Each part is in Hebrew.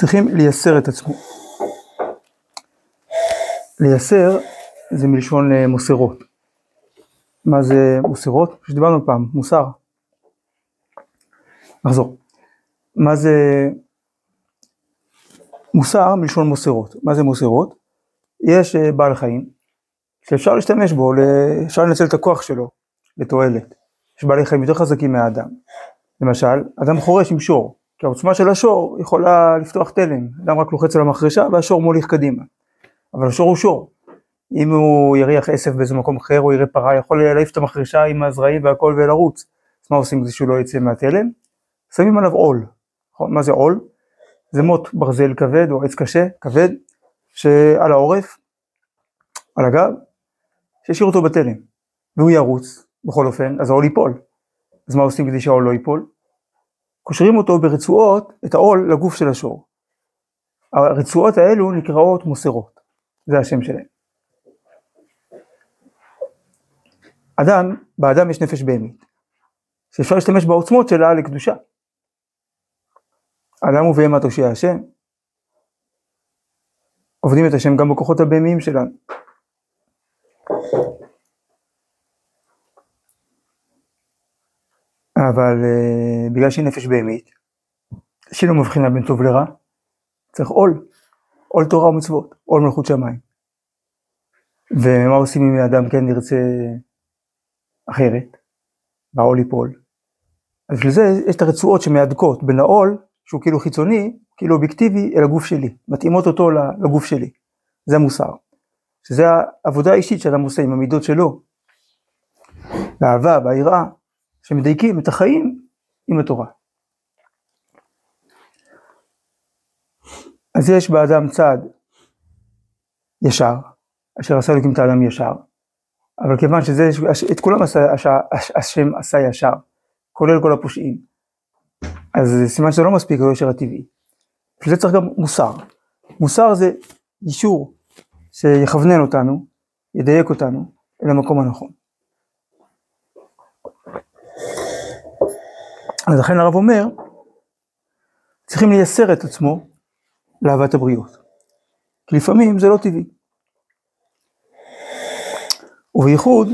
צריכים לייסר את עצמו. לייסר זה מלשון אה, מוסרות. מה זה מוסרות? שדיברנו פעם, מוסר. נחזור. מה זה מוסר מלשון מוסרות? מה זה מוסרות? יש אה, בעל חיים שאפשר להשתמש בו, אפשר לנצל את הכוח שלו לתועלת. יש בעלי חיים יותר חזקים מהאדם. למשל, אדם חורש עם שור, כי העוצמה של השור יכולה לפתוח תלם, אדם רק לוחץ על המחרשה והשור מוליך קדימה. אבל השור הוא שור. אם הוא יריח עשב באיזה מקום אחר, או יראה פרה, יכול להעיף את המחרשה עם הזרעים והכל ולרוץ. אז מה עושים כדי שהוא לא יצא מהתלם? שמים עליו עול. נכון? מה זה עול? זה מוט ברזל כבד או עץ קשה, כבד, שעל העורף, על הגב, שישאיר אותו בתלם. והוא ירוץ, בכל אופן, אז העול ייפול. אז מה עושים כדי שהעול לא ייפול? קושרים אותו ברצועות, את העול לגוף של השור. הרצועות האלו נקראות מוסרות, זה השם שלהם. אדם, באדם יש נפש בהמית, שאפשר להשתמש בעוצמות שלה לקדושה. אדם ובהמה תושיע השם, עובדים את השם גם בכוחות הבהמיים שלנו. אבל uh, בגלל שהיא נפש בהמית, שהיא לא מבחינה בין טוב לרע, צריך עול, עול תורה ומצוות, עול מלכות שמיים. ומה עושים אם האדם כן ירצה אחרת, והעול ייפול? אז בשביל זה יש את הרצועות שמהדקות בין העול, שהוא כאילו חיצוני, כאילו אובייקטיבי, אל הגוף שלי, מתאימות אותו לגוף שלי. זה המוסר. שזה העבודה האישית שאדם עושה עם המידות שלו. באהבה, ביראה, שמדייקים את החיים עם התורה. אז יש באדם צד ישר, אשר עשה אלוקים את האדם ישר, אבל כיוון שזה, את כולם עשה, השם עשה ישר, כולל כל הפושעים, אז סימן שזה לא מספיק היושר הטבעי. בשביל זה צריך גם מוסר. מוסר זה אישור שיכוונן אותנו, ידייק אותנו אל המקום הנכון. אז לכן הרב אומר, צריכים לייסר את עצמו לאהבת הבריות. כי לפעמים זה לא טבעי. ובייחוד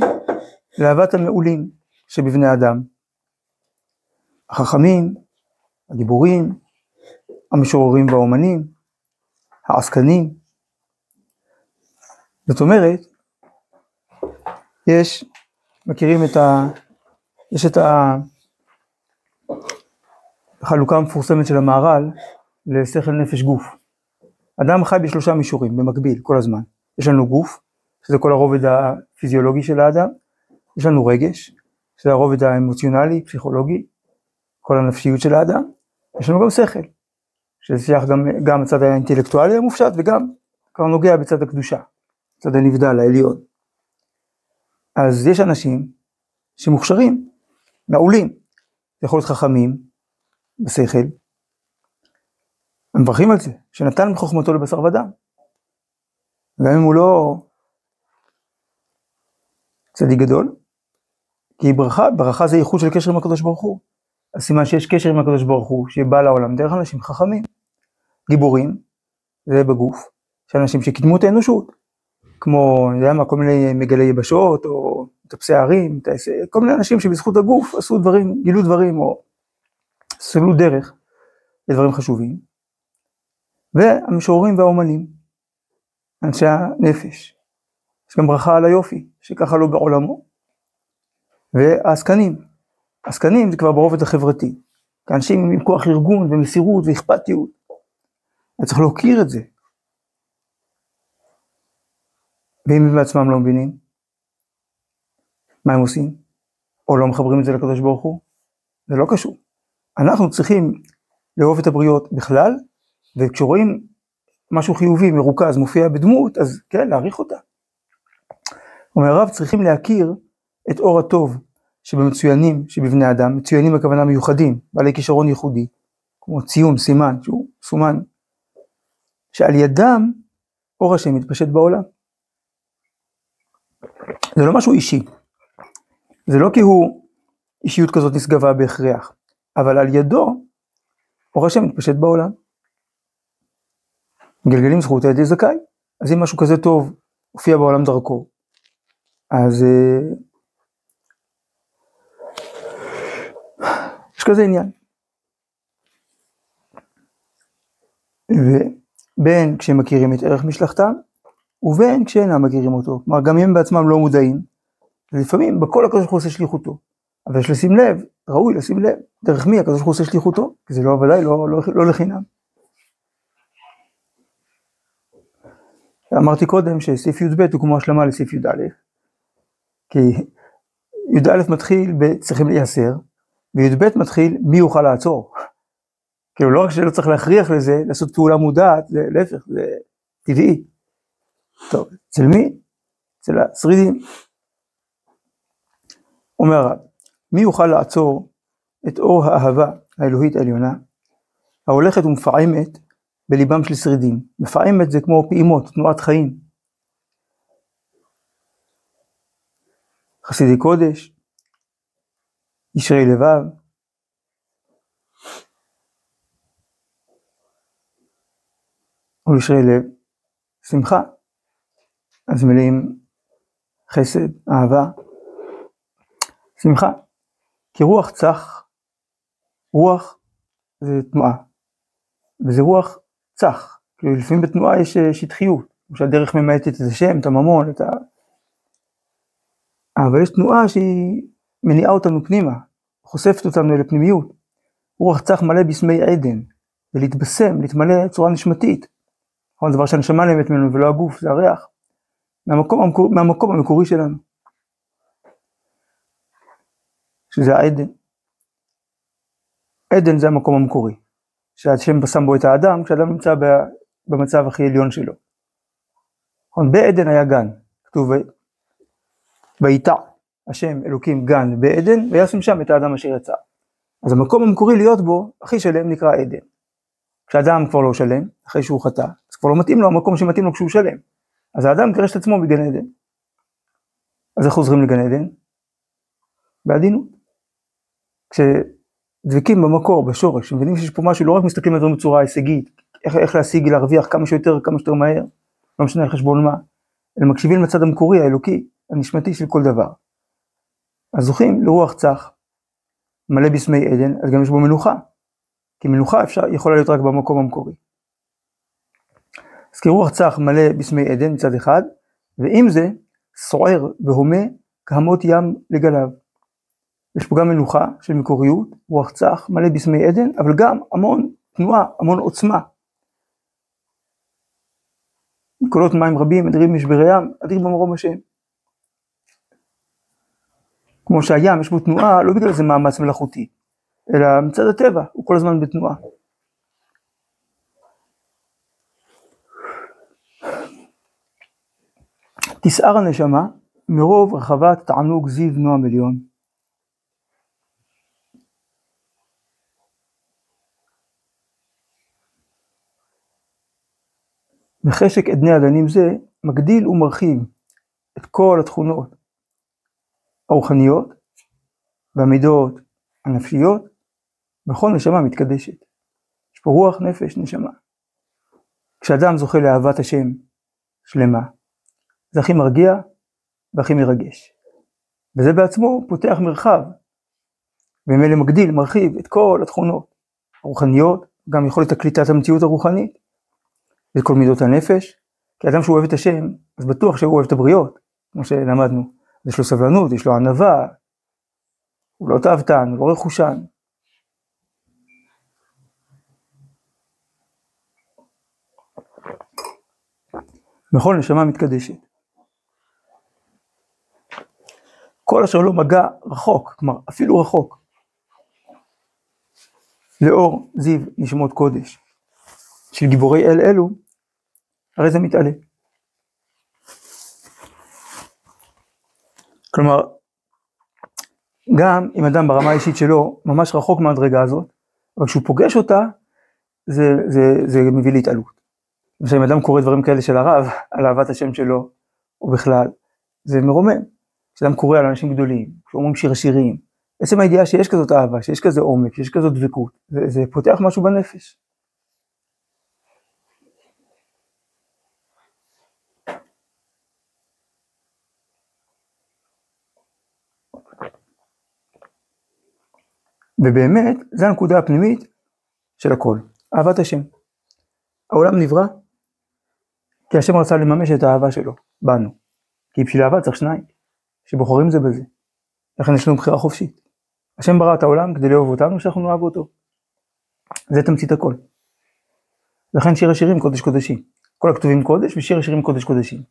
לאהבת המעולים שבבני אדם. החכמים, הגיבורים, המשוררים והאומנים, העסקנים. זאת אומרת, יש, מכירים את ה... יש את החלוקה המפורסמת של המהר"ל לשכל נפש גוף. אדם חי בשלושה מישורים במקביל כל הזמן. יש לנו גוף, שזה כל הרובד הפיזיולוגי של האדם, יש לנו רגש, שזה הרובד האמוציונלי, פסיכולוגי, כל הנפשיות של האדם, יש לנו גם שכל, שזה שייך גם, גם הצד האינטלקטואלי המופשט וגם כבר נוגע בצד הקדושה, צד הנבדל, העליון. אז יש אנשים שמוכשרים, מעולים, יכול להיות חכמים בשכל, הם מברכים על זה, שנתן מחוכמתו לבשר ודם. גם אם הוא לא צדיק גדול, כי ברכה, ברכה זה איחוד של קשר עם הקדוש ברוך הוא. אז סימן שיש קשר עם הקדוש ברוך הוא, שבא לעולם דרך אנשים חכמים. גיבורים, זה בגוף, של אנשים שקידמו את האנושות, כמו, אני יודע מה, כל מיני מגלי יבשות, או מטפסי הרים, כל מיני אנשים שבזכות הגוף עשו דברים, גילו דברים, או סללו דרך לדברים חשובים. והמשוררים והאומנים, אנשי הנפש. יש גם ברכה על היופי, שככה לא בעולמו. והעסקנים, עסקנים זה כבר ברובד החברתי, כאנשים עם כוח ארגון ומסירות ואכפתיות. צריך להוקיר את זה. ואם הם בעצמם לא מבינים, מה הם עושים? או לא מחברים את זה לקדוש ברוך הוא? זה לא קשור. אנחנו צריכים לאהוב את הבריות בכלל, וכשרואים משהו חיובי, מרוכז, מופיע בדמות, אז כן, להעריך אותה. אומר הרב, צריכים להכיר את אור הטוב שבמצוינים שבבני אדם, מצוינים הכוונה מיוחדים, בעלי כישרון ייחודי, כמו ציון, סימן, שהוא סומן, שעל ידם אור השם מתפשט בעולם. זה לא משהו אישי, זה לא כי הוא אישיות כזאת נשגבה בהכרח, אבל על ידו אור השם מתפשט בעולם. מגלגלים זכות על ידי זכאי. אז אם משהו כזה טוב הופיע בעולם דרכו, אז אה, יש כזה עניין. ובין כשהם מכירים את ערך משלחתם, ובין כשאינם מכירים אותו. כלומר, גם אם בעצמם לא מודעים, לפעמים בכל הקדוש ברוך הוא עושה שליחותו. אבל יש לשים לב, ראוי לשים לב, דרך מי הקדוש ברוך הוא עושה שליחותו, כי זה לא ודאי לא, לא, לא לחינם. אמרתי קודם שסעיף י"ב הוא כמו השלמה לסעיף י"א, כי י"א מתחיל בצריכים להיאסר, וי"ב מתחיל מי יוכל לעצור. כאילו לא רק שלא צריך להכריח לזה, לעשות פעולה מודעת, זה להפך, זה טבעי. טוב, אצל מי? אצל השרידים. אומר הרב, מי יוכל לעצור את אור האהבה האלוהית העליונה, ההולכת ומפעמת בליבם של שרידים. מפעמת זה כמו פעימות, תנועת חיים. חסידי קודש, ישרי לבב, ולישרי לב, שמחה. אז מלאים חסד, אהבה, שמחה. כי רוח צח, רוח זה תנועה, וזה רוח צח, כאילו לפעמים בתנועה יש אה, שטחיות, כמו שהדרך ממעטת את השם, את הממון, את ה... אבל יש תנועה שהיא מניעה אותנו פנימה, חושפת אותנו לפנימיות. רוח צח מלא בסמי עדן, ולהתבשם, להתמלא צורה נשמתית. נכון, דבר שהנשמה נהמת ממנו ולא הגוף, זה הריח. מהמקום, מהמקום המקורי שלנו. שזה העדן. עדן זה המקום המקורי. שהשם שם בו את האדם, כשאדם נמצא במצב הכי עליון שלו. נכון, בעדן היה גן, כתוב ויטע השם אלוקים גן בעדן, וישים שם את האדם אשר יצא. אז המקום המקורי להיות בו, הכי שלם, נקרא עדן. כשאדם כבר לא שלם, אחרי שהוא חטא, אז כבר לא מתאים לו המקום שמתאים לו כשהוא שלם. אז האדם קרש את עצמו בגן עדן. אז איך חוזרים לגן עדן? בעדינות. כשדבקים במקור, בשורש, מבינים שיש פה משהו, לא רק מסתכלים על זה בצורה הישגית, איך, איך להשיג, להרוויח כמה שיותר, כמה שיותר מהר, לא משנה על חשבון מה, אלא מקשיבים לצד המקורי, האלוקי, הנשמתי של כל דבר. אז זוכים לרוח צח, מלא בסמי עדן, אז גם יש בו מנוחה. כי מנוחה אפשר, יכולה להיות רק במקום המקורי. אז כרוח צח מלא בסמי עדן מצד אחד, ועם זה סוער והומה כהמות ים לגליו. יש פה גם מנוחה של מקוריות, רוח צח, מלא בסמי עדן, אבל גם המון תנועה, המון עוצמה. קולות מים רבים, אדירים משברי ים, אדיר במרום השם. כמו שהים יש בו תנועה, לא בגלל זה מאמץ מלאכותי, אלא מצד הטבע, הוא כל הזמן בתנועה. תסער הנשמה מרוב רחבת תענוג זיו נועם עליון. וחשק עדני עדנים זה מגדיל ומרחיב את כל התכונות הרוחניות והמידות הנפשיות בכל נשמה מתקדשת. יש פה רוח, נפש, נשמה. כשאדם זוכה לאהבת השם שלמה, זה הכי מרגיע והכי מרגש. וזה בעצמו פותח מרחב, וממילא מגדיל, מרחיב את כל התכונות הרוחניות, גם יכולת הקליטת המציאות הרוחנית, ואת כל מידות הנפש, כי אדם שהוא אוהב את השם, אז בטוח שהוא אוהב את הבריות, כמו שלמדנו. יש לו סבלנות, יש לו ענווה, הוא לא תאוותן, הוא לא רכושן. בכל נשמה מתקדשת. כל אשר לא מגע רחוק, כלומר אפילו רחוק, לאור זיו נשמות קודש של גיבורי אל אלו, הרי זה מתעלה. כלומר, גם אם אדם ברמה האישית שלו ממש רחוק מהמדרגה הזאת, אבל כשהוא פוגש אותה, זה, זה, זה מביא להתעלות. למשל, אם אדם קורא דברים כאלה של הרב, על אהבת השם שלו, או בכלל, זה מרומם. כשאדם קורא על אנשים גדולים, כשאומרים שיר שירים, עצם הידיעה שיש כזאת אהבה, שיש כזה עומק, שיש כזאת דבקות, זה, זה פותח משהו בנפש. ובאמת, זו הנקודה הפנימית של הכל, אהבת השם. העולם נברא כי השם רצה לממש את האהבה שלו, בנו. כי בשביל אהבה צריך שניים, שבוחרים זה בזה. לכן יש לנו בחירה חופשית. השם ברא את העולם כדי לאהוב אותנו, שאנחנו נאהב אותו. זה תמצית הכל. לכן שיר השירים קודש קודשים. כל הכתובים קודש ושיר השירים קודש קודשים.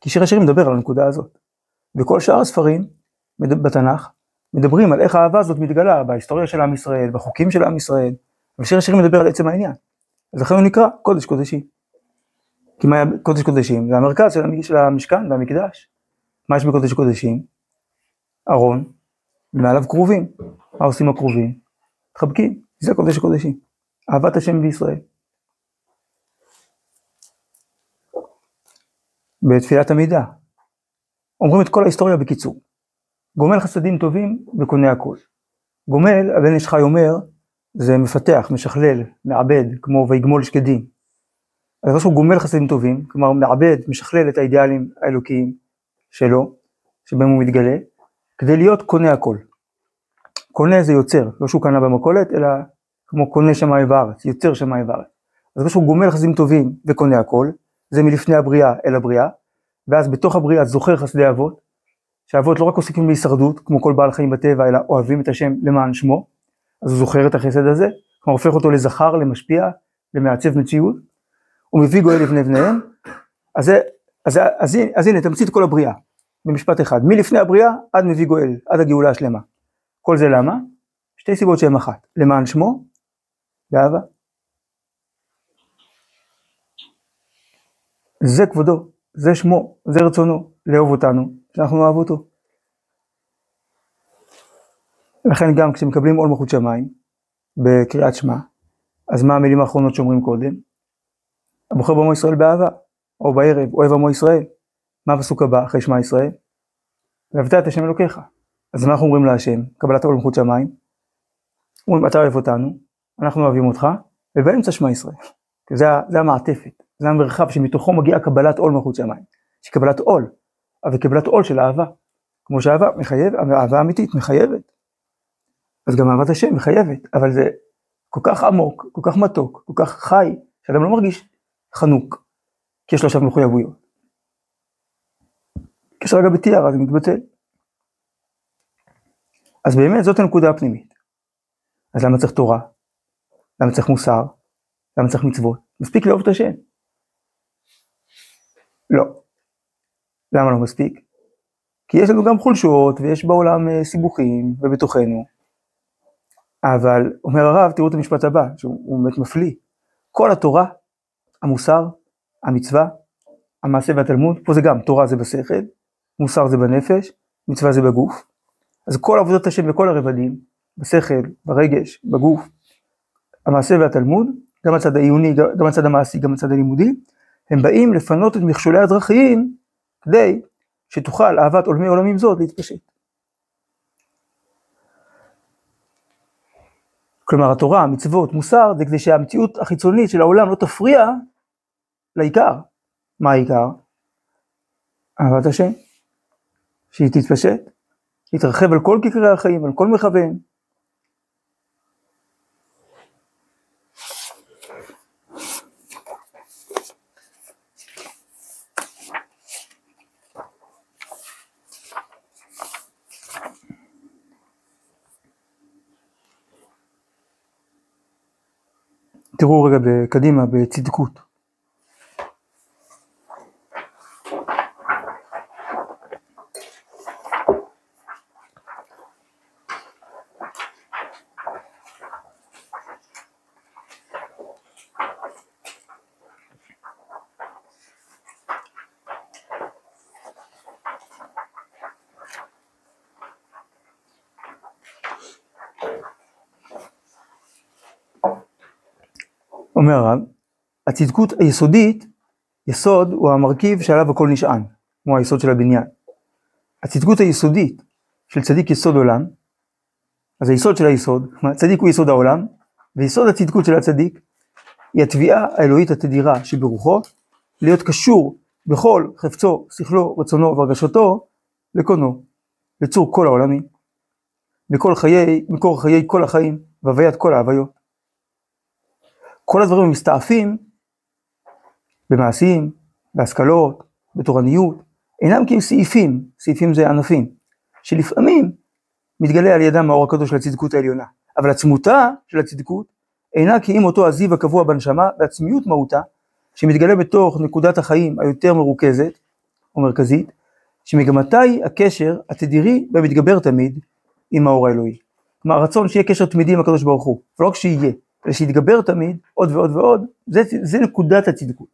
כי שיר השירים מדבר על הנקודה הזאת. וכל שאר הספרים בתנ"ך מדברים על איך האהבה הזאת מתגלה בהיסטוריה של עם ישראל, בחוקים של עם ישראל, ושיר השירים מדבר על עצם העניין. אז לכן הוא נקרא קודש קודשים. כי מה היה קודש קודשים? זה המרכז של המשכן והמקדש. מה יש בקודש קודשים? ארון, ומעליו כרובים. מה עושים הכרובים? מתחבקים, זה קודש הקודשים. אהבת השם בישראל. בתפילת המידה. אומרים את כל ההיסטוריה בקיצור. גומל חסדים טובים וקונה הכל. גומל, הבן איש חי אומר, זה מפתח, משכלל, מעבד, כמו ויגמול שקדים. אז שהוא גומל חסדים טובים, כלומר מעבד, משכלל את האידיאלים האלוקיים שלו, שבהם הוא מתגלה, כדי להיות קונה הכל. קונה זה יוצר, לא שהוא קנה במכולת, אלא כמו קונה שמיים וארץ, יוצר שמיים וארץ. אז שהוא גומל חסדים טובים וקונה הכל, זה מלפני הבריאה אל הבריאה, ואז בתוך הבריאה זוכר חסדי אבות, שהאבות לא רק עוסקים בהישרדות, כמו כל בעל חיים בטבע, אלא אוהבים את השם למען שמו, אז הוא זוכר את החסד הזה, כלומר הופך אותו לזכר, למשפיע, למעצב מציאות, הוא מביא גואל לבני בניהם, אז, זה, אז, אז, אז הנה תמצית כל הבריאה, במשפט אחד, מלפני הבריאה עד מביא גואל, עד הגאולה השלמה. כל זה למה? שתי סיבות שהן אחת, למען שמו ואהבה. זה כבודו, זה שמו, זה רצונו, לאהוב אותנו, שאנחנו נאהב אותו. לכן גם כשמקבלים עול מלכות שמיים בקריאת שמע, אז מה המילים האחרונות שאומרים קודם? הבוחר בעמו ישראל באהבה, או בערב, אוהב עמו ישראל. מה הפסוק הבא אחרי שמע ישראל? ואהבת את השם אלוקיך. אז מה אנחנו אומרים להשם, קבלת עול מלכות שמיים? אומרים, אתה אוהב אותנו, אנחנו אוהבים אותך, ובאמצע שמע ישראל. זה, זה המעטפת, זה המרחב שמתוכו מגיעה קבלת עול מלכות שמיים. יש קבלת עול, אבל קבלת עול של אהבה. כמו שאהבה מחייב, אהבה אמיתית מחייבת. אז גם אהבת השם מחייבת, אבל זה כל כך עמוק, כל כך מתוק, כל כך חי, שאדם לא מרגיש חנוק, כי יש לו עכשיו מחויבויות. קשר רגע בתיארה זה מתבטל. אז באמת זאת הנקודה הפנימית. אז למה צריך תורה? למה צריך מוסר? למה צריך מצוות? מספיק לאהוב את השם. לא. למה לא מספיק? כי יש לנו גם חולשות ויש בעולם אה, סיבוכים ובתוכנו. אבל אומר הרב, תראו את המשפט הבא, שהוא באמת מפליא. כל התורה המוסר, המצווה, המעשה והתלמוד, פה זה גם, תורה זה בשכל, מוסר זה בנפש, מצווה זה בגוף. אז כל עבודת השם בכל הרבדים, בשכל, ברגש, בגוף, המעשה והתלמוד, גם הצד העיוני, גם הצד המעשי, גם הצד הלימודי, הם באים לפנות את מכשולי הדרכים כדי שתוכל אהבת עולמי עולמים זאת להתפשט. כלומר התורה, מצוות, מוסר, זה כדי שהמציאות החיצונית של העולם לא תפריע לעיקר. מה העיקר? אהבת השם. שהיא תתפשט, תתרחב על כל כיכרי החיים, על כל מרחביהם. תראו רגע קדימה בצדקות. אומר הרב, הצדקות היסודית, יסוד הוא המרכיב שעליו הכל נשען, כמו היסוד של הבניין. הצדקות היסודית של צדיק יסוד עולם, אז היסוד של היסוד, צדיק הוא יסוד העולם, ויסוד הצדקות של הצדיק היא התביעה האלוהית התדירה שברוחו, להיות קשור בכל חפצו, שכלו, רצונו והרגשתו לקונו, לצור כל העולמים. מכל חיי, מקור חיי כל החיים, והוויית כל ההוויות. כל הדברים מסתעפים במעשים, בהשכלות, בתורניות, אינם כי הם סעיפים, סעיפים זה ענפים, שלפעמים מתגלה על ידם האור הקדוש של הצדקות העליונה, אבל עצמותה של הצדקות אינה כי אם אותו הזיו הקבוע בנשמה, ועצמיות מהותה, שמתגלה בתוך נקודת החיים היותר מרוכזת או מרכזית, שמגמתה היא הקשר התדירי והמתגבר תמיד עם האור האלוהי. כלומר הרצון שיהיה קשר תמידי עם הקדוש ברוך הוא, ולא רק שיהיה, אלא שיתגבר תמיד עוד ועוד ועוד, זה, זה נקודת הצדקות.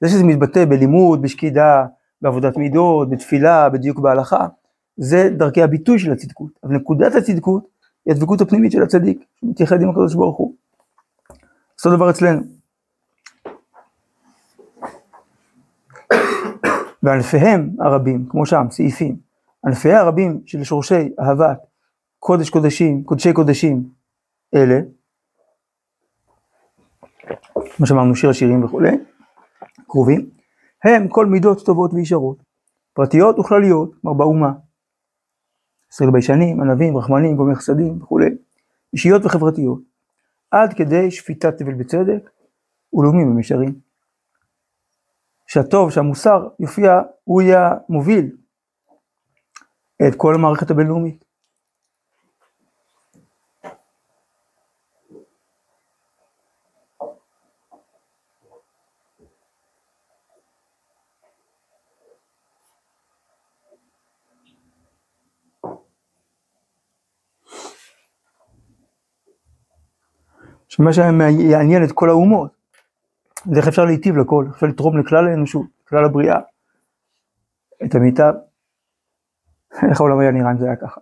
זה שזה מתבטא בלימוד, בשקידה, בעבודת מידות, בתפילה, בדיוק בהלכה, זה דרכי הביטוי של הצדקות. אבל נקודת הצדקות היא הדבקות הפנימית של הצדיק, שמתייחד עם הקדוש ברוך הוא. אותו דבר אצלנו. וענפיהם הרבים, כמו שם, סעיפים, ענפי הרבים של שורשי אהבת קודש קודשים, קודשי קודשים, אלה, כמו שאמרנו שיר השירים וכולי, קרובים, הם כל מידות טובות וישרות, פרטיות וכלליות, כלומר באומה. ישראל ביישנים, ענבים, רחמנים, גומי חסדים וכולי, אישיות וחברתיות, עד כדי שפיטת תבל בצדק ולאומים במישרים. שהטוב, שהמוסר יופיע, הוא יהיה מוביל את כל המערכת הבינלאומית. שמה שיעניין את כל האומות, זה איך אפשר להיטיב לכל, איך אפשר לתרום לכלל האנושות, לכלל הבריאה, את המיטב. איך העולם היה נראה אם זה היה ככה.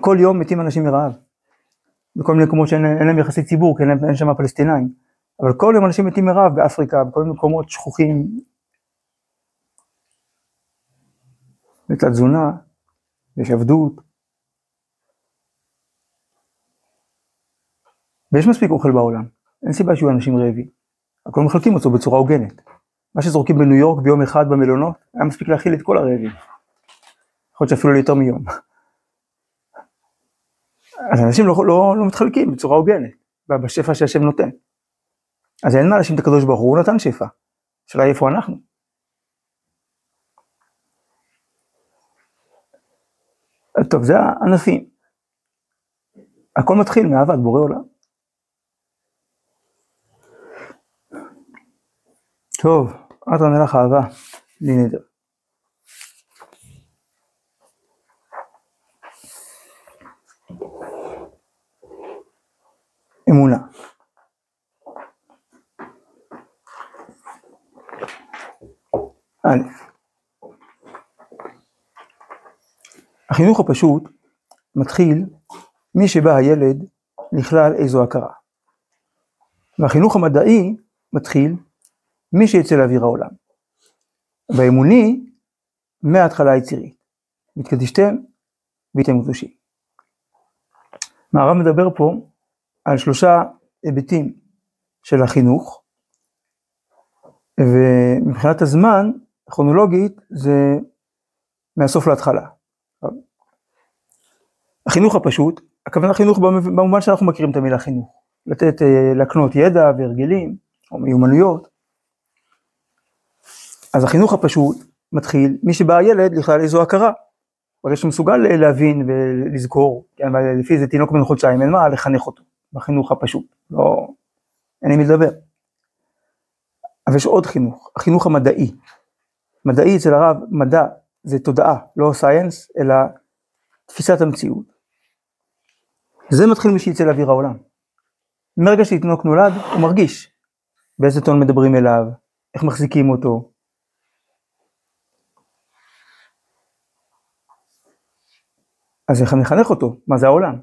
כל יום מתים אנשים מרעב. בכל מיני מקומות שאין להם יחסי ציבור, כי אין, שם פלסטינאים. אבל כל יום אנשים מתים מרעב באפריקה, בכל מיני מקומות שכוחים. לתת תזונה, יש עבדות. ויש מספיק אוכל בעולם, אין סיבה שיהיו אנשים רעבים. הכל מחלקים אותו בצורה הוגנת. מה שזורקים בניו יורק ביום אחד במלונות, היה מספיק להכיל את כל הרעבים. יכול להיות שאפילו ליותר מיום. אז אנשים לא, לא, לא מתחלקים בצורה הוגנת, בשפע שהשם נותן. אז אין מה להאשים את הקדוש ברוך הוא, הוא נתן שפע. השאלה איפה אנחנו. טוב, זה הענפים. הכל מתחיל מאהבת בורא עולם. טוב, עד מלך אהבה, לי נדר. אמונה. א', החינוך הפשוט מתחיל משבא הילד לכלל איזו הכרה. והחינוך המדעי מתחיל מי שיצא לאוויר העולם. והאמוני, מההתחלה היצירית. והתקדישתם והייתם קדושים. הרב מדבר פה על שלושה היבטים של החינוך, ומבחינת הזמן, כרונולוגית, זה מהסוף להתחלה. החינוך הפשוט, הכוונה חינוך במובן שאנחנו מכירים את המילה חינוך, לתת, אה, להקנות ידע והרגלים, או מיומנויות, אז החינוך הפשוט מתחיל מי שבא הילד לכלל איזו הכרה. ברגע שהוא מסוגל להבין ולזכור, כן, לפי זה תינוק בן חודשיים, אין מה לחנך אותו בחינוך הפשוט, לא, אין לי מי לדבר. אבל יש עוד חינוך, החינוך המדעי. מדעי אצל הרב, מדע זה תודעה, לא סייאנס, אלא תפיסת המציאות. זה מתחיל משיצא לאוויר העולם. מרגע שתינוק נולד, הוא מרגיש באיזה טון מדברים אליו, איך מחזיקים אותו, אז איך נחנך אותו? מה זה העולם?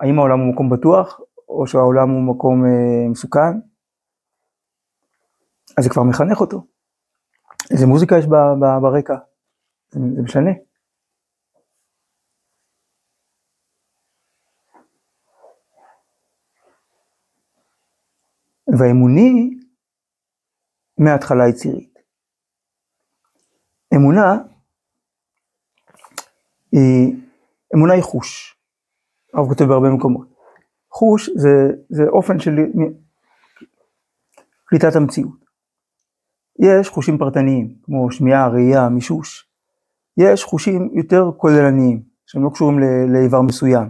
האם העולם הוא מקום בטוח, או שהעולם הוא מקום אה, מסוכן? אז זה כבר מחנך אותו. איזה מוזיקה יש ב, ב, ברקע? זה, זה משנה. והאמוני מההתחלה יצירית. אמונה היא אמונה היא חוש. הרב כותב בהרבה מקומות. חוש זה, זה אופן של קליטת המציאות. יש חושים פרטניים, כמו שמיעה, ראייה, מישוש. יש חושים יותר כוללניים, שהם לא קשורים לאיבר מסוים.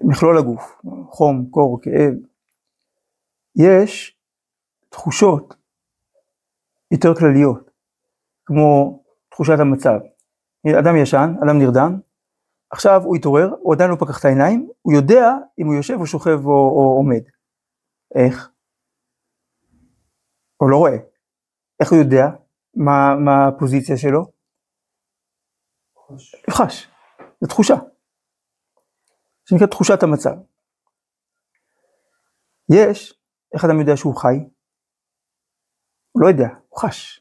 מכלול הגוף, חום, קור, כאב. יש תחושות יותר כלליות, כמו תחושת המצב. אדם ישן, אדם נרדם, עכשיו הוא התעורר, הוא עדיין לא פקח את העיניים, הוא יודע אם הוא יושב או שוכב או, או עומד. איך? הוא לא רואה. איך הוא יודע מה, מה הפוזיציה שלו? חש. חש, זו תחושה. זה נקרא תחושת המצב. יש, איך אדם יודע שהוא חי? הוא לא יודע, הוא חש.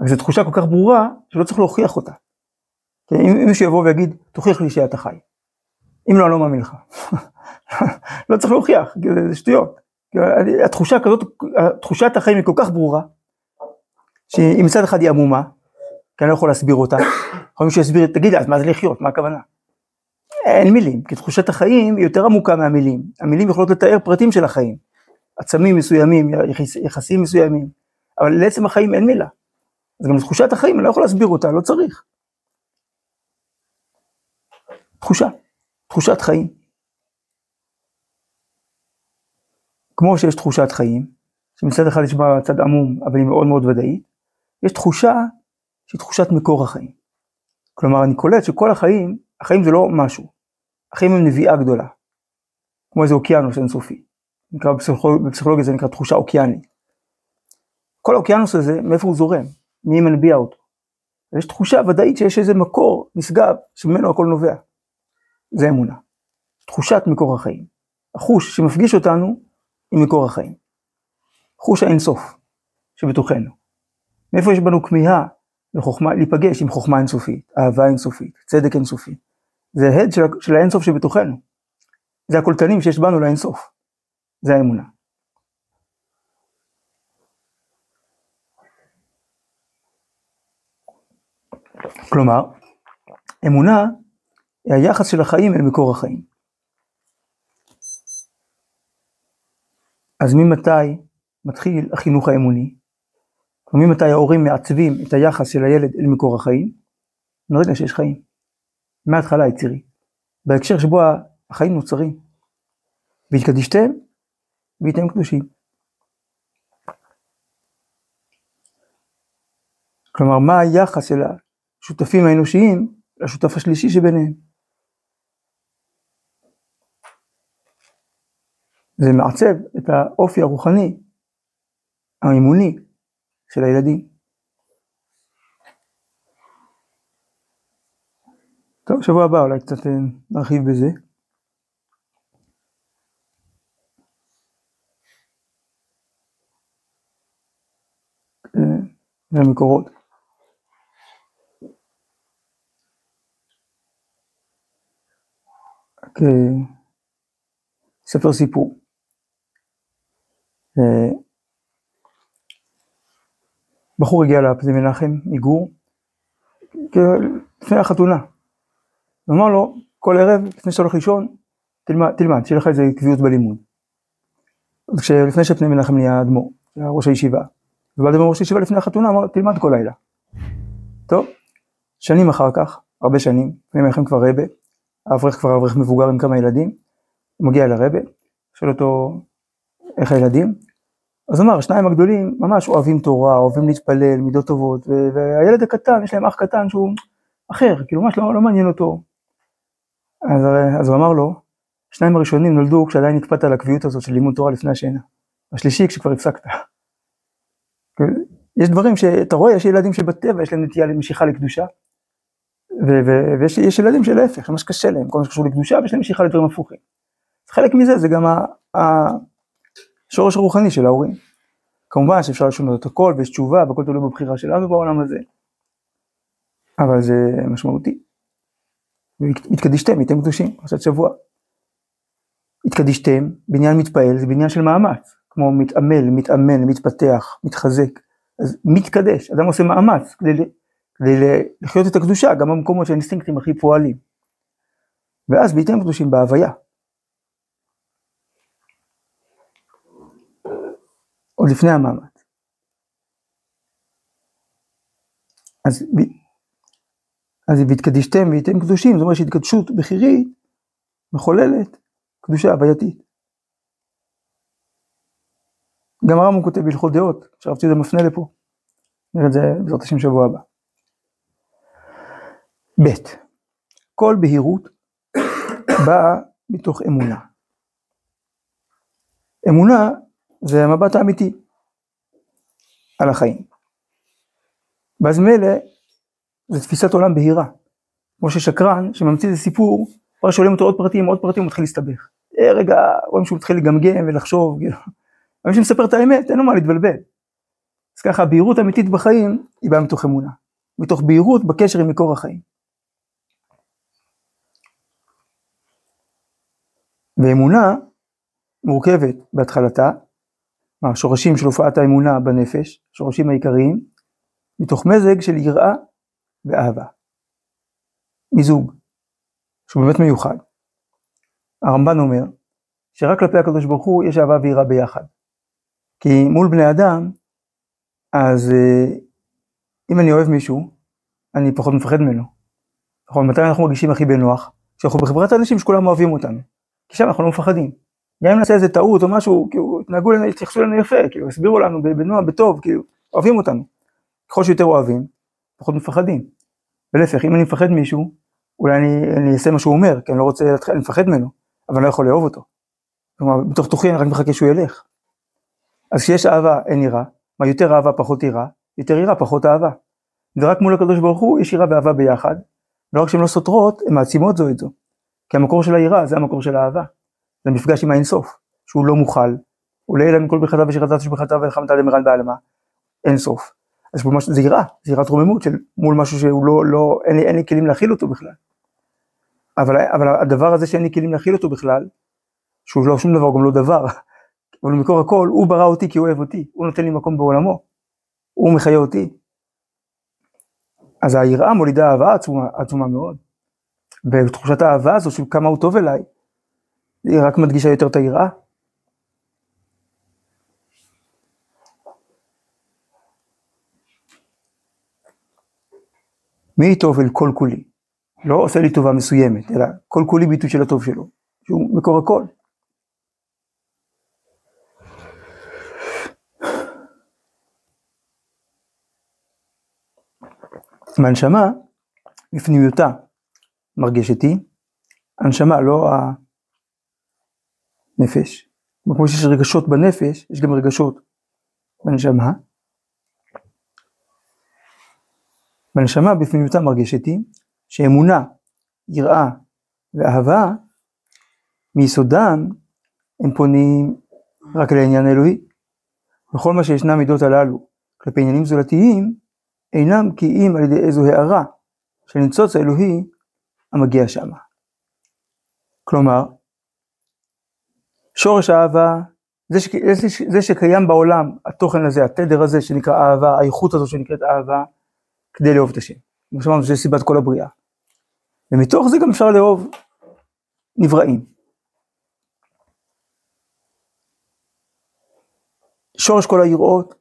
אבל זו תחושה כל כך ברורה, שלא צריך להוכיח אותה. אם מישהו יבוא ויגיד, תוכיח לי שאתה חי. אם לא, אני לא מאמין לך. לא צריך להוכיח, זה שטויות. התחושה כזאת, תחושת החיים היא כל כך ברורה, שהיא מצד אחד היא עמומה, כי אני לא יכול להסביר אותה. יכול מישהו יסביר, תגיד, אז מה זה לחיות, מה הכוונה? אין מילים, כי תחושת החיים היא יותר עמוקה מהמילים. המילים יכולות לתאר פרטים של החיים, עצמים מסוימים, יחסים מסוימים, אבל לעצם החיים אין מילה. אז גם תחושת החיים, אני לא יכול להסביר אותה, לא צריך. תחושה, תחושת חיים. כמו שיש תחושת חיים, שמצד אחד יש בה צד עמום, אבל היא מאוד מאוד ודאית, יש תחושה שהיא תחושת מקור החיים. כלומר, אני קולט שכל החיים, החיים זה לא משהו, החיים הם נביאה גדולה, כמו איזה אוקיינוס אינסופי. נקרא בפסיכולוג... בפסיכולוגיה זה נקרא תחושה אוקיינית. כל האוקיינוס הזה, מאיפה הוא זורם? מי מנביע אותו? יש תחושה ודאית שיש איזה מקור נשגב שממנו הכל נובע. זה אמונה. תחושת מקור החיים. החוש שמפגיש אותנו עם מקור החיים. חוש האינסוף שבתוכנו. מאיפה יש בנו כמיהה לחוכמה, להיפגש עם חוכמה אינסופית, אהבה אינסופית, צדק אינסופי. זה הד של, של האינסוף שבתוכנו. זה הקולטנים שיש בנו לאינסוף. זה האמונה. כלומר, אמונה היחס של החיים אל מקור החיים. אז ממתי מתחיל החינוך האמוני? וממתי ההורים מעצבים את היחס של הילד אל מקור החיים? מרגע שיש חיים. מההתחלה יצירי. בהקשר שבו החיים נוצרים. והתקדישתם והייתם קדושים. כלומר, מה היחס של השותפים האנושיים לשותף השלישי שביניהם? זה מעצב את האופי הרוחני, האמוני, של הילדים. טוב, שבוע הבא אולי קצת אה, נרחיב בזה. זה אה, המקורות. ספר סיפור. אה, בחור הגיע לפני מנחם מגור, לפני החתונה. הוא אמר לו, כל ערב, לפני שאתה הולך לישון, תלמד, תלמד, שיהיה לך איזה קביעות בלימוד. לפני שפני מנחם נהיה אדמו"ר, היה ראש הישיבה. לדבר ראש הישיבה לפני החתונה, אמר תלמד כל לילה. טוב, שנים אחר כך, הרבה שנים, לפני מנחם כבר רבה, האברך כבר אברך מבוגר עם כמה ילדים, הוא מגיע לרבה, שואל אותו, איך הילדים? אז אמר, השניים הגדולים ממש אוהבים תורה, אוהבים להתפלל, מידות טובות, והילד הקטן, יש להם אח קטן שהוא אחר, כאילו ממש לא, לא מעניין אותו. אז, אז הוא אמר לו, השניים הראשונים נולדו כשעדיין הקפדת על הקביעות הזאת של לימוד תורה לפני השינה. השלישי כשכבר הפסקת. יש דברים שאתה רואה, יש ילדים שבטבע יש להם נטייה למשיכה לקדושה, ויש ילדים שלהפך, ממש קשה להם, כל מה שקשור לקדושה, ויש להם משיכה לדברים הפוכים. חלק מזה זה גם השורש הרוחני של ההורים. כמובן שאפשר לשנות את הכל ויש תשובה והכל תלוי בבחירה שלנו בעולם הזה, אבל זה משמעותי. התקדישתם, הייתם קדושים, פרשת שבוע. התקדישתם, בניין מתפעל זה בניין של מאמץ, כמו מתעמל, מתאמן, מתפתח, מתחזק. אז מתקדש, אדם עושה מאמץ כדי, כדי לחיות את הקדושה, גם במקומות שהאינסטינקטים הכי פועלים. ואז בהתאם קדושים בהוויה. עוד לפני המאמץ. אז, אז והתקדישתם והייתם קדושים, זאת אומרת שהתקדשות בכירית מחוללת קדושה הווייתית. גם הרמב"ם כותב בהלכות דעות, שהרב ציודה מפנה לפה. נראה את זה בעזרת השם שבוע הבא. ב' כל בהירות באה מתוך אמונה. אמונה זה המבט האמיתי על החיים. ואז מילא זה תפיסת עולם בהירה. כמו ששקרן שממציא איזה סיפור, כבר שואלים אותו עוד פרטים, עוד פרטים, הוא מתחיל להסתבך. אה, רגע, רואים שהוא מתחיל לגמגם ולחשוב, כאילו. מי שמספר את האמת, אין לו מה להתבלבל. אז ככה, הבהירות האמיתית בחיים היא באה מתוך אמונה. מתוך בהירות בקשר עם מקור החיים. ואמונה מורכבת בהתחלתה, מהשורשים של הופעת האמונה בנפש, שורשים העיקריים, מתוך מזג של יראה ואהבה. מיזוג, שהוא באמת מיוחד. הרמב"ן אומר שרק כלפי הקדוש ברוך הוא יש אהבה ויראה ביחד. כי מול בני אדם, אז אה, אם אני אוהב מישהו, אני פחות מפחד ממנו. נכון, מתי אנחנו מרגישים הכי בנוח? כשאנחנו בחברת האנשים שכולם אוהבים אותנו. כי שם אנחנו לא מפחדים. גם אם נעשה איזה טעות או משהו, כאילו, התנהגו לנו, התייחסו לנו יפה, כאילו, הסבירו לנו בנועם, בטוב, כאילו, אוהבים אותנו. ככל שיותר אוהבים, פחות מפחדים. ולהפך, אם אני מפחד מישהו, אולי אני, אני אעשה מה שהוא אומר, כי אני לא רוצה, להתחיל, אני מפחד ממנו, אבל אני לא יכול לאהוב אותו. כלומר, בתוך תוכי אני רק מחכה שהוא ילך. אז כשיש אהבה אין יראה, מה יותר אהבה פחות יראה, יותר יראה פחות אהבה. ורק מול הקדוש ברוך הוא יש יראה ואהבה ביחד, לא רק שהן לא סותרות, הן מעצימות זו את זו. כי המקור של היראה זה המקור של האהבה. זה מפגש עם האינסוף, שהוא לא מוכל, הוא לא מכל ברכתה ושחטאת שברכתה ולחמת למרן בעלמה, אין סוף. אז פה משהו, זה יראה, רוממות של מול משהו שהוא לא, לא, אין לי, אין לי כלים להכיל אותו בכלל. אבל, אבל הדבר הזה שאין לי כלים להכיל אותו בכלל, שהוא לא שום דבר, הוא גם לא דבר, אבל מקור הכל, הוא ברא אותי כי הוא אוהב אותי, הוא נותן לי מקום בעולמו, הוא מחיה אותי. אז היראה מולידה אהבה עצומה, עצומה מאוד. ותחושת האהבה הזו של כמה הוא טוב אליי, היא רק מדגישה יותר את היראה. מי טוב אל כל כולי? לא עושה לי טובה מסוימת, אלא כל כולי ביטוי של הטוב שלו, שהוא מקור הכל. מהנשמה, בפנימיותה, מרגשת היא, הנשמה, לא הנפש. כמו שיש רגשות בנפש, יש גם רגשות בנשמה. בנשמה בפנימיותה מרגשת היא, שאמונה, יראה ואהבה, מיסודם הם פונים רק לעניין האלוהי. וכל מה שישנם מידות הללו כלפי עניינים זולתיים, אינם כי אם על ידי איזו הערה של ניצוץ האלוהי המגיע שמה. כלומר, שורש האהבה, זה, ש... זה שקיים בעולם, התוכן הזה, התדר הזה שנקרא אהבה, האיכות הזו שנקראת אהבה, כדי לאהוב את השם. כמו שאמרנו, זה סיבת כל הבריאה. ומתוך זה גם אפשר לאהוב נבראים. שורש כל היראות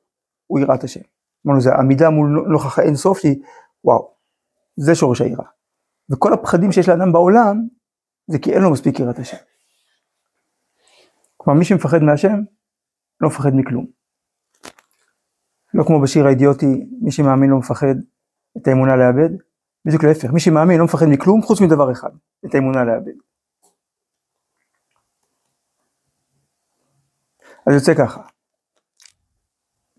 הוא יראת השם. אמרנו, זה עמידה מול נוכח האין סוף שהיא, וואו, זה שורש היראה. וכל הפחדים שיש לאדם בעולם, זה כי אין לו מספיק יראת השם. כלומר, מי שמפחד מהשם, לא מפחד מכלום. לא כמו בשיר האידיוטי, מי שמאמין לא מפחד את האמונה לאבד, בדיוק להפך, מי שמאמין לא מפחד מכלום חוץ מדבר אחד, את האמונה לאבד. אז יוצא ככה,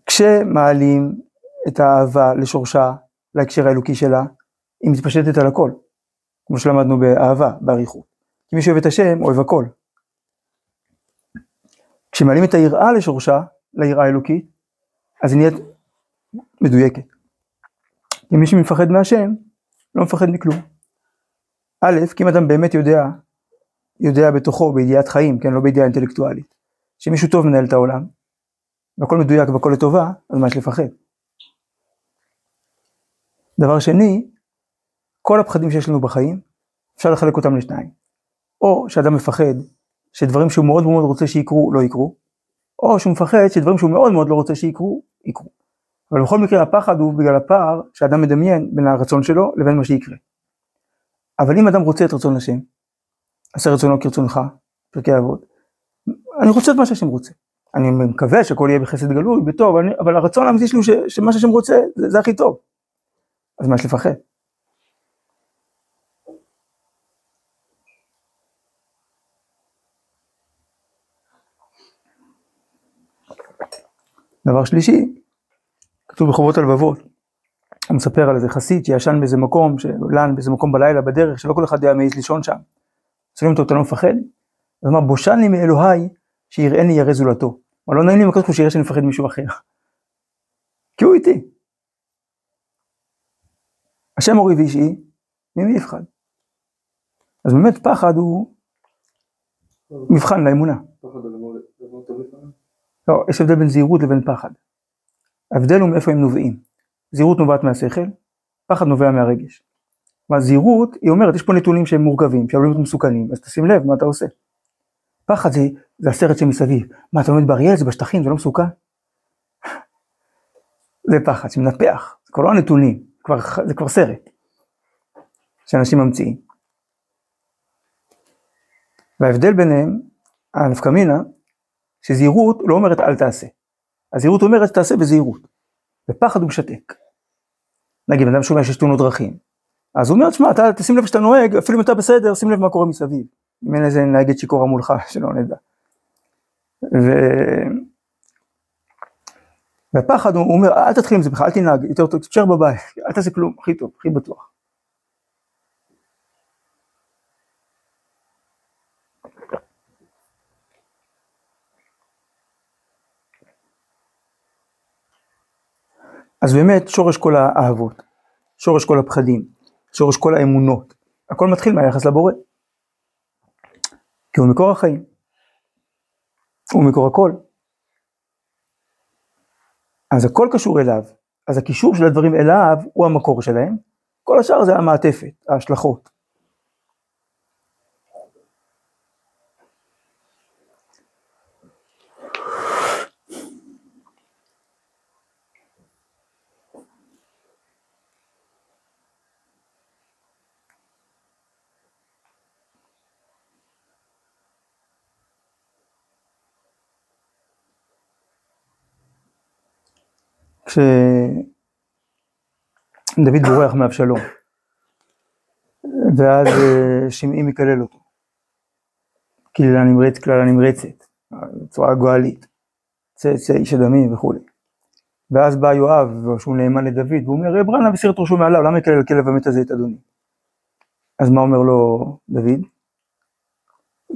כשמעלים את האהבה לשורשה, להקשר האלוקי שלה, היא מתפשטת על הכל, כמו שלמדנו באהבה, באריכות. כי מי שאוהב את השם, אוהב הכל. כשמעלים את היראה לשורשה, ליראה האלוקית, אז היא נהיית מדויקת. כי מי שמפחד מהשם, לא מפחד מכלום. א', כי אם אדם באמת יודע, יודע בתוכו, בידיעת חיים, כן, לא בידיעה אינטלקטואלית, שמישהו טוב מנהל את העולם, והכל מדויק והכל לטובה, אז מה יש לפחד? דבר שני, כל הפחדים שיש לנו בחיים, אפשר לחלק אותם לשניים. או שאדם מפחד שדברים שהוא מאוד מאוד רוצה שיקרו, לא יקרו, או שהוא מפחד שדברים שהוא מאוד מאוד לא רוצה שיקרו, יקרו. אבל בכל מקרה הפחד הוא בגלל הפער שאדם מדמיין בין הרצון שלו לבין מה שיקרה. אבל אם אדם רוצה את רצון השם, עשה רצונו כרצונך, פרקי אבות, אני רוצה את מה שהשם רוצה. אני מקווה שהכל יהיה בחסד גלוי, בטוב, אני, אבל הרצון האמיתי שלי הוא שמה שהשם רוצה זה, זה הכי טוב. אז מה יש לפחד? דבר שלישי, כתוב בחובות הלבבות, הוא מספר על איזה חסיד שישן באיזה מקום, שלן באיזה מקום בלילה בדרך, שלא כל אחד היה מעז לישון שם. שואלים אותו, אתה לא מפחד? אז אמר, בושן לי מאלוהי שיראני ירא זולתו. אבל לא נעים לי מקום שיראה שאני מפחד מישהו אחר. כי הוא איתי. השם אורי ואישי, ממי יפחד? אז באמת פחד הוא מבחן לאמונה. לא, יש הבדל בין זהירות לבין פחד. ההבדל הוא מאיפה הם נובעים. זהירות נובעת מהשכל, פחד נובע מהרגש. כלומר זהירות, היא אומרת, יש פה נתונים שהם מורכבים, שעלולים להיות מסוכנים, אז תשים לב מה אתה עושה. פחד זה, זה הסרט שמסביב. מה, אתה עומד באריאל, זה בשטחים, זה לא מסוכן? זה פחד שמנפח, זה כבר לא הנתונים, כבר, זה כבר סרט שאנשים ממציאים. וההבדל ביניהם, הנפקא מינה, שזהירות לא אומרת אל תעשה. הזהירות אומרת תעשה בזהירות. ופחד הוא משתק. נגיד, אדם שומע שיש תאונות דרכים. אז הוא אומר, תשמע, אתה תשים לב שאתה נוהג, אפילו אם אתה בסדר, שים לב מה קורה מסביב. אם אין איזה נהגת שיכורה מולך, שלא נדע. ו... והפחד, הוא אומר, אל תתחיל עם זה בכלל, אל תנהג, יותר טוב, תשאר בבית, אל תעשה כלום, הכי טוב, הכי בטוח. אז באמת שורש כל האהבות, שורש כל הפחדים, שורש כל האמונות, הכל מתחיל מהיחס לבורא. כי הוא מקור החיים, הוא מקור הכל. אז הכל קשור אליו, אז הקישור של הדברים אליו הוא המקור שלהם, כל השאר זה המעטפת, ההשלכות. כשדוד בורח מאבשלום, ואז אה, שמעי מקלל אותו. קללה נמרצת, קללה נמרצת, בצורה גואלית, צא איש הדמים וכולי. ואז בא יואב, שהוא נאמן לדוד, והוא אומר, רב רנה מסיר את ראשו מעליו, למה יקלל על כלב המת הזה את אדוני? אז מה אומר לו דוד?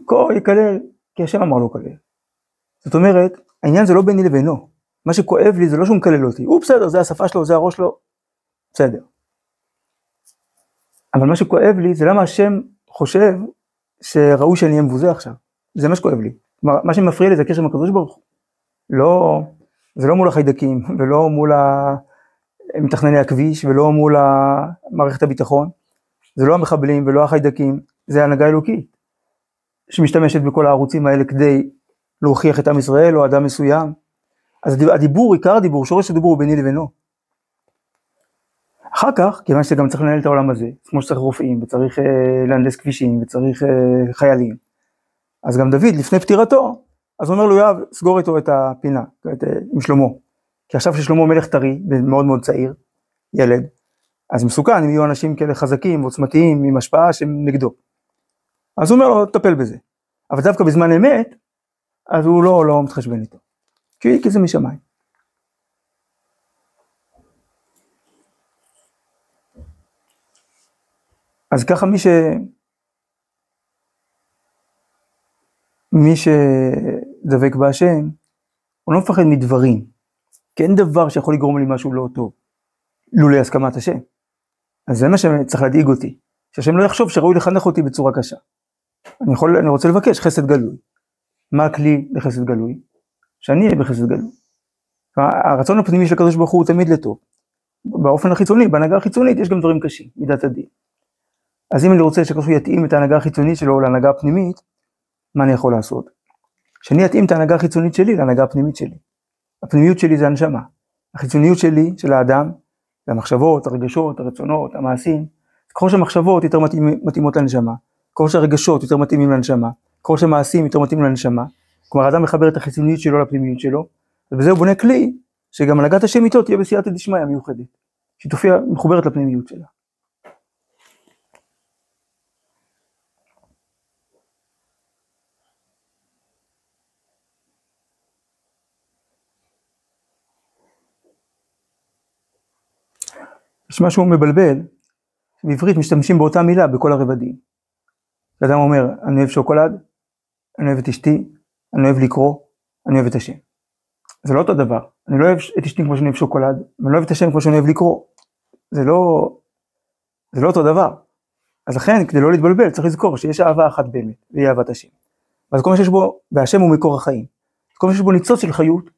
כה יקלל, כי השם אמר לו קלל. זאת אומרת, העניין זה לא ביני לבינו, מה שכואב לי זה לא שהוא מקלל אותי, הוא בסדר, זה השפה שלו, זה הראש שלו, בסדר. אבל מה שכואב לי זה למה השם חושב שראוי שאני אהיה מבוזה עכשיו. זה מה שכואב לי. כלומר, מה שמפריע לי זה הקשר עם הקדוש ברוך הוא. לא, זה לא מול החיידקים, ולא מול מתכנני הכביש, ולא מול מערכת הביטחון. זה לא המחבלים ולא החיידקים, זה הנהגה אלוקית. שמשתמשת בכל הערוצים האלה כדי להוכיח את עם ישראל או אדם מסוים. אז הדיבור, עיקר הדיבור, שורש הדיבור הוא ביני לבינו. אחר כך, כיוון שגם צריך לנהל את העולם הזה, כמו שצריך רופאים, וצריך אה, להנדס כבישים, וצריך אה, חיילים, אז גם דוד, לפני פטירתו, אז אומר לו, יואב, סגור איתו את הפינה, את, אה, עם שלמה. כי עכשיו ששלמה מלך טרי, ומאוד מאוד צעיר, ילד, אז מסוכן אם יהיו אנשים כאלה חזקים, עוצמתיים, עם השפעה שהם נגדו. אז הוא אומר לו, טפל בזה. אבל דווקא בזמן אמת, אז הוא לא, לא מתחשבן איתו. כי, זה משמיים. אז ככה מי ש... מי שדבק בהשם, הוא לא מפחד מדברים, כי אין דבר שיכול לגרום לי משהו לא טוב, לולא הסכמת השם. אז זה מה שצריך להדאיג אותי, שהשם לא יחשוב שראוי לחנך אותי בצורה קשה. אני יכול, אני רוצה לבקש חסד גלוי. מה הכלי לחסד גלוי? שאני אהיה בחסד גלוי. הרצון הפנימי של הקדוש ברוך הוא תמיד לטוב. באופן החיצוני, בהנהגה החיצונית יש גם דברים קשים, מידת הדין. אז אם אני רוצה שהקדוש ברוך הוא יתאים את ההנהגה החיצונית שלו להנהגה הפנימית, מה אני יכול לעשות? שאני אתאים את ההנהגה החיצונית שלי להנהגה הפנימית שלי. הפנימיות שלי זה הנשמה. החיצוניות שלי, של האדם, זה המחשבות, הרגשות, הרצונות, המעשים. ככל שהמחשבות יותר מתאימות לנשמה, ככל שהרגשות יותר מתאימים לנשמה, ככל שהמעשים יותר מתאימים לנשמה, כלומר האדם מחבר את החיצוניות שלו לפנימיות שלו, ובזה הוא בונה כלי שגם הנהגת השם איתו תהיה בסייעתא דשמיא מיוחדת, שתופיע מחוברת לפנימיות שלה. יש משהו מבלבל, בעברית משתמשים באותה מילה בכל הרבדים. אדם אומר, אני אוהב שוקולד, אני אוהב את אשתי, אני אוהב לקרוא, אני אוהב את השם. זה לא אותו דבר. אני לא אוהב את אשתי כמו שאני אוהב שוקולד, ואני לא אוהב את השם כמו שאני אוהב לקרוא. זה לא, זה לא אותו דבר. אז לכן, כדי לא להתבלבל, צריך לזכור שיש אהבה אחת באמת, והיא אהבת השם. ואז כל מה שיש בו, והשם הוא מקור החיים. כל מה שיש בו ניצוץ של חיות,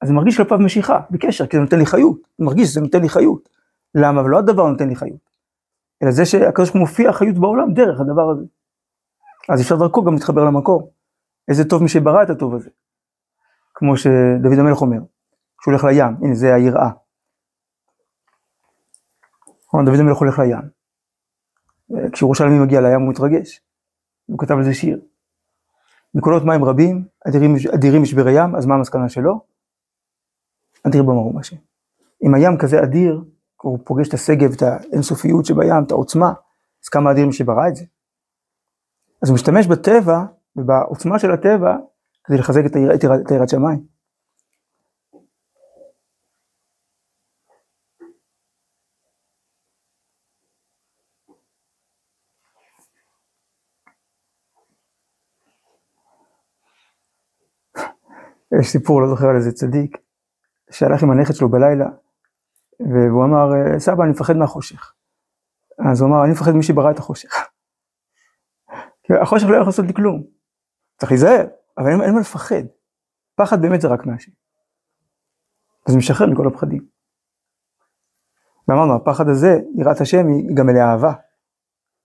אז זה מרגיש כלפיו משיכה, בקשר, כי זה נותן לי חיות. אני מרגיש שזה נותן לי חיות. למה? ולא הדבר נותן לי חיות. אלא זה שהקדוש ברוך הוא מופיע חיות בעולם דרך הדבר הזה. אז אפשר דרכו גם להתחבר למקור. איזה טוב מי שברא את הטוב הזה. כמו שדוד המלך אומר, כשהוא הולך לים, הנה זה היראה. דוד המלך הולך לים. כשירושלמי מגיע לים הוא מתרגש. הוא כתב על זה שיר. מקולות מים רבים, אדירים, אדירים משברי ים, אז מה המסקנה שלו? אדיר במרום השם. אם הים כזה אדיר, הוא פוגש את השגב, את האינסופיות שבים, את העוצמה, אז כמה אדיר מי שברא את זה. אז הוא משתמש בטבע ובעוצמה של הטבע כדי לחזק את יראת שמיים. יש סיפור, לא זוכר על איזה צדיק, שהלך עם הנכד שלו בלילה, והוא אמר, סבא, אני מפחד מהחושך. אז הוא אמר, אני מפחד ממי שברא את החושך. החושך לא יכול לעשות לי כלום. צריך להיזהר, אבל אין, אין מה לפחד. פחד באמת זה רק מהשם. אז משחרר מכל הפחדים. ואמרנו, הפחד הזה, יראת השם, היא גם אליה אהבה.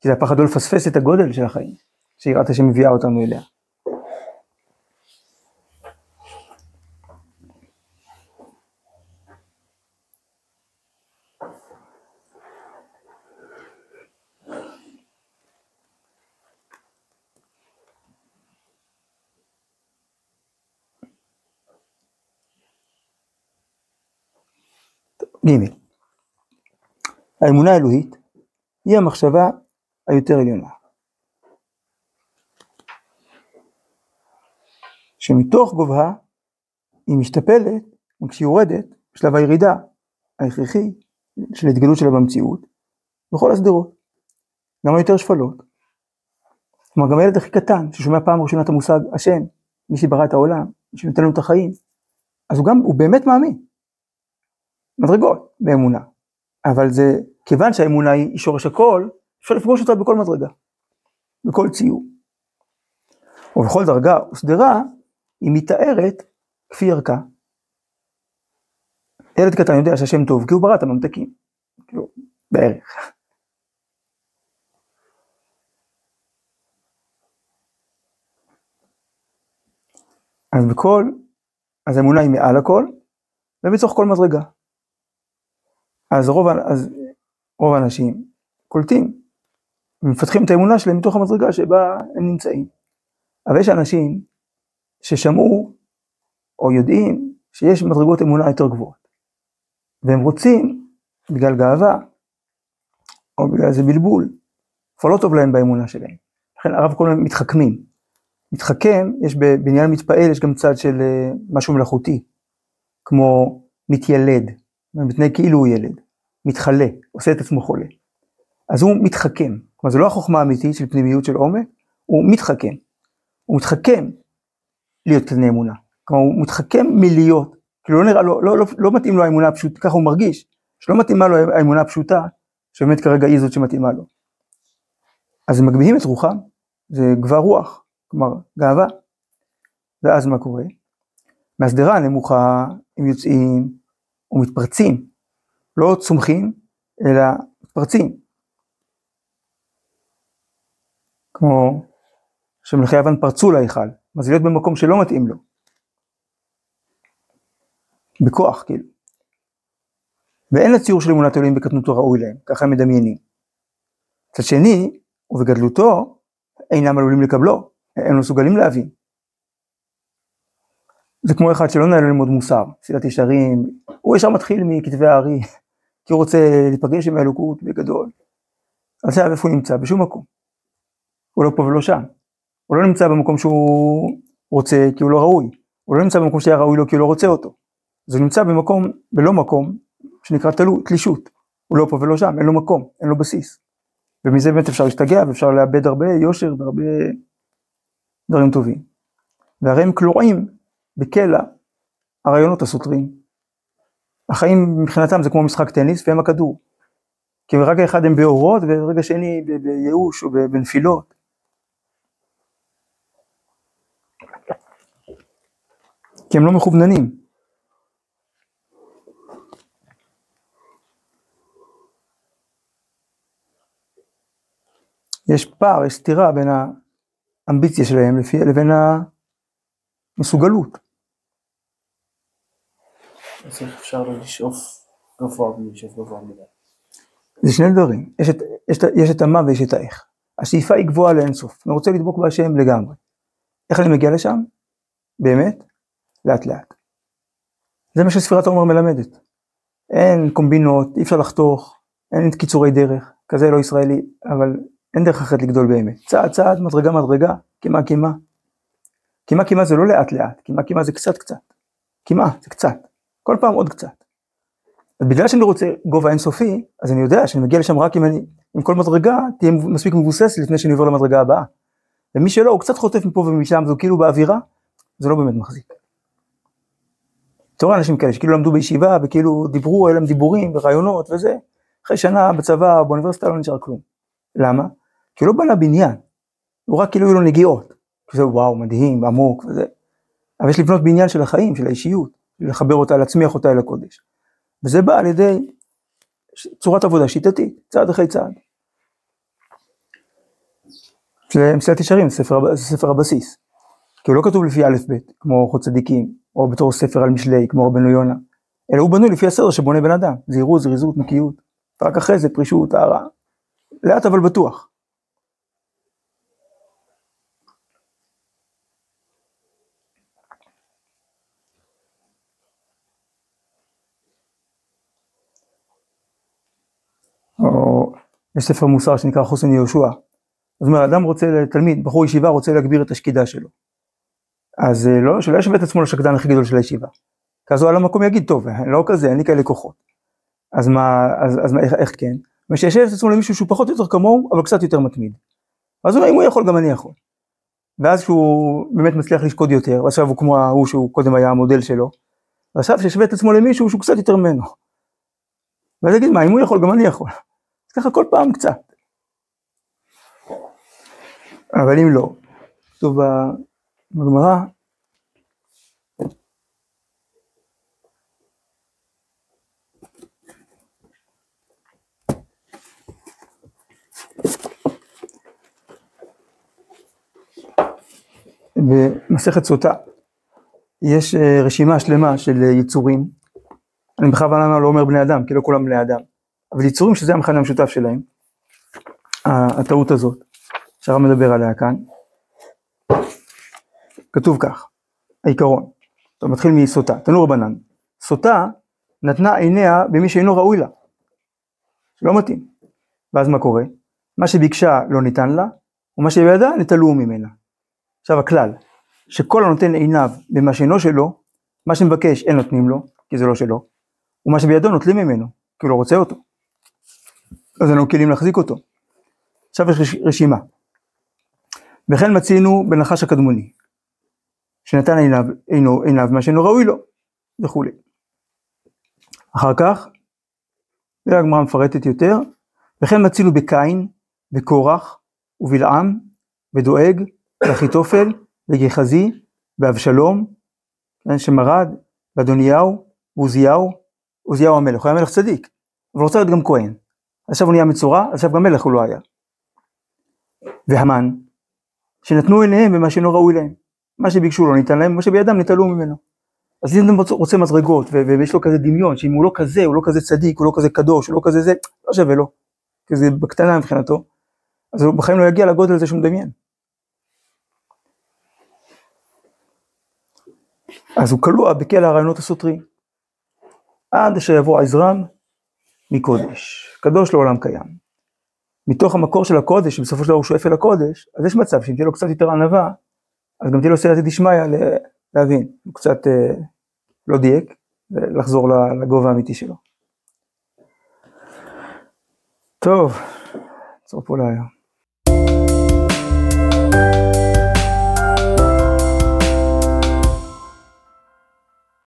כי זה הפחד לא לפספס את הגודל של החיים, שיראת השם מביאה אותנו אליה. ג' האמונה האלוהית היא המחשבה היותר עליונה. שמתוך גובהה היא משתפלת, וכשהיא יורדת, בשלב הירידה ההכרחי של התגלות שלה במציאות, בכל השדרות, גם היותר שפלות. כלומר גם הילד הכי קטן, ששומע פעם ראשונה את המושג השם, מי שברא את העולם, מי שנותן לנו את החיים, אז הוא גם, הוא באמת מאמין. מדרגות באמונה. אבל זה, כיוון שהאמונה היא שורש הכל, אפשר לפגוש אותה בכל מדרגה, בכל ציור. ובכל דרגה ושדרה, היא מתארת כפי ערכה. ילד קטן יודע שהשם טוב, כי הוא ברא את הממתקים. כאילו, בערך. אז בכל, אז האמונה היא מעל הכל, ובתוך כל מדרגה. אז רוב, אז רוב האנשים קולטים ומפתחים את האמונה שלהם מתוך המדרגה שבה הם נמצאים. אבל יש אנשים ששמעו או יודעים שיש מדרגות אמונה יותר גבוהות, והם רוצים, בגלל גאווה, או בגלל איזה בלבול, כבר לא טוב להם באמונה שלהם. לכן הרב קוראים להם מתחכמים. מתחכם, יש בבניין מתפעל, יש גם צד של אה, משהו מלאכותי, כמו מתיילד. מתנהג כאילו הוא ילד, מתחלה, עושה את עצמו חולה. אז הוא מתחכם, כלומר זו לא החוכמה האמיתית של פנימיות של עומק, הוא מתחכם. הוא מתחכם להיות קטני אמונה. כלומר הוא מתחכם מלהיות, כאילו לא נראה לו, לא, לא, לא מתאים לו האמונה הפשוטה, ככה הוא מרגיש, שלא מתאימה לו האמונה הפשוטה, שבאמת כרגע היא זאת שמתאימה לו. אז הם מגביהים את רוחם, זה גבר רוח, כלומר גאווה. ואז מה קורה? מהשדרה הנמוכה הם יוצאים ומתפרצים, לא צומחים, אלא מתפרצים. כמו שמלכי יוון פרצו להיכל, מה זה להיות במקום שלא מתאים לו. בכוח, כאילו. ואין לציור של אמונת אלוהים בקטנותו ראוי להם, ככה הם מדמיינים. מצד שני, ובגדלותו, אינם עלולים לקבלו, הם לא מסוגלים להבין. זה כמו אחד שלא נהנה ללמוד מוסר, סילת ישרים, הוא ישר מתחיל מכתבי הארי, כי הוא רוצה להיפגש עם האלוקות בגדול. אז עכשיו איפה הוא נמצא? בשום מקום. הוא לא פה ולא שם. הוא לא נמצא במקום שהוא רוצה כי הוא לא ראוי. הוא לא נמצא במקום שהיה ראוי לו כי הוא לא רוצה אותו. אז הוא נמצא במקום, בלא מקום, שנקרא תלו, תלישות. הוא לא פה ולא שם, אין לו מקום, אין לו בסיס. ומזה באמת אפשר להשתגע ואפשר לאבד הרבה יושר והרבה דברים טובים. והרי הם כלואים בקלע הרעיונות הסותרים. החיים מבחינתם זה כמו משחק טניס והם הכדור. כי ברגע אחד הם באורות וברגע שני בייאוש או בנפילות. כי הם לא מכווננים. יש פער, יש סתירה בין האמביציה שלהם לפי, לבין המסוגלות. אז איך אפשר לא לשאוף גבוה בלי לשאוף גבוה מדי? זה שני דברים, יש את, יש, יש את המה ויש את האיך. השאיפה היא גבוהה לאינסוף, אני רוצה לדבוק בהשם לגמרי. איך אני מגיע לשם? באמת? לאט לאט. זה מה שספירת העומר מלמדת. אין קומבינות, אי אפשר לחתוך, אין קיצורי דרך, כזה לא ישראלי, אבל אין דרך אחרת לגדול באמת. צעד צעד, מדרגה מדרגה, קימה קימה. קימה קימה זה לא לאט לאט, קימה קימה זה קצת קצת. קימה זה קצת, כל פעם עוד קצת. אז בגלל שאני רוצה גובה אינסופי, אז אני יודע שאני מגיע לשם רק אם אני, אם כל מדרגה תהיה מספיק מבוססת לפני שאני עובר למדרגה הבאה. ומי שלא, הוא קצת חוטף מפה ומשם, והוא כאילו באווירה, זה לא באמת מחזיק. אתה רואה אנשים כאלה שכאילו למדו בישיבה וכאילו דיברו, היו להם דיבורים ורעיונות וזה, אחרי שנה בצבא או באוניברסיטה לא נשאר כלום. למה? כי הוא לא בנה בניין, הוא רק כאילו היו לו נגיעות. זה וואו, מדהים, עמוק וזה. אבל יש לבנות בניין של החיים, של האישיות, לחבר אותה, להצמיח אותה אל הקודש. וזה בא על ידי צורת עבודה שיטתית, צעד אחרי צעד. זה מסילת ישרים, זה ספר, הבסיס. כי הוא לא כתוב לפי א' ב', כמו אורחות צדיקים, או בתור ספר על משלי, כמו רבנו יונה, אלא הוא בנוי לפי הסדר שבונה בן אדם, זהירות, זריזות, נקיות, ורק אחרי זה פרישות, טהרה, לאט אבל בטוח. או יש ספר מוסר שנקרא חוסן יהושע. זאת אומרת, אדם רוצה, תלמיד, בחור ישיבה רוצה להגביר את השקידה שלו. אז אה, לא, שלא ישווה את עצמו לשקדן הכי גדול של הישיבה. כי אז הוא על המקום יגיד, טוב, לא כזה, אין לי כאלה כוחות. אז מה, אז, אז מה, איך, איך כן? ושישב את עצמו למישהו שהוא פחות או יותר כמוהו, אבל קצת יותר מתמיד. אז הוא אומר, אם הוא יכול, גם אני יכול. ואז שהוא באמת מצליח לשקוד יותר, ועכשיו הוא כמו ההוא שהוא קודם היה המודל שלו, ועכשיו שישווה את עצמו למישהו שהוא קצת יותר ממנו. ואז יגיד, מה, אם הוא יכול, גם אני יכול. אז ככה כל פעם קצת. אבל אם לא, כתוב בגמרא, במסכת סוטה יש אה, רשימה שלמה של אה, יצורים, אני בכוונה לא אומר בני אדם, כי לא כולם בני אדם, אבל יצורים שזה המכנה המשותף שלהם, הטעות הזאת, שהרב מדבר עליה כאן, כתוב כך, העיקרון, אתה מתחיל מסוטה, תנור רבנן, סוטה נתנה עיניה במי שאינו ראוי לה, לא מתאים, ואז מה קורה? מה שביקשה לא ניתן לה, ומה שבידה נטלו ממנה. עכשיו הכלל, שכל הנותן עיניו במה שאינו שלו, מה שמבקש אין נותנים לו, כי זה לא שלו, ומה שבידו נוטלים ממנו, כי הוא לא רוצה אותו. אז אין לנו כלים להחזיק אותו. עכשיו יש רשימה. וכן מצינו בנחש הקדמוני, שנתן עיניו, עינו, עיניו מה שאינו ראוי לו, וכולי. אחר כך, והגמרא מפרטת יותר, וכן מצינו בקין, בקורח, ובלעם, ודואג, ואחיתופל, וגחזי, ואבשלום, כן, שמרד, ואדוניהו, ועוזיהו, עוזיהו המלך, הוא היה מלך צדיק, אבל רוצה להיות גם כהן. עכשיו הוא נהיה מצורע, עכשיו גם מלך הוא לא היה. והמן, שנתנו עיניהם במה שאינו ראוי להם. מה שביקשו לא ניתן להם, מה שבידם נטלו ממנו. אז אם אדם רוצה- מדרגות, ויש לו כזה דמיון, שאם הוא לא כזה, הוא לא כזה צדיק, הוא לא כזה קדוש, הוא לא כזה זה, לא שווה לו, כי זה בקטנה מבחינתו, אז הוא בחיים לא יגיע לגודל הזה שהוא מדמיין. אז הוא כלוא בקל הרעיונות הסותרים, עד אשר יבוא עזרם מקודש, קדוש לעולם קיים. מתוך המקור של הקודש, שבסופו של דבר הוא שואף אל הקודש, אז יש מצב שאם תהיה לו קצת יותר ענווה, אז גם תהיה לו סייעתא דשמיא להבין, הוא קצת אה, לא דייק, ולחזור ל- לגובה האמיתי שלו. טוב, נעצור פה להיום.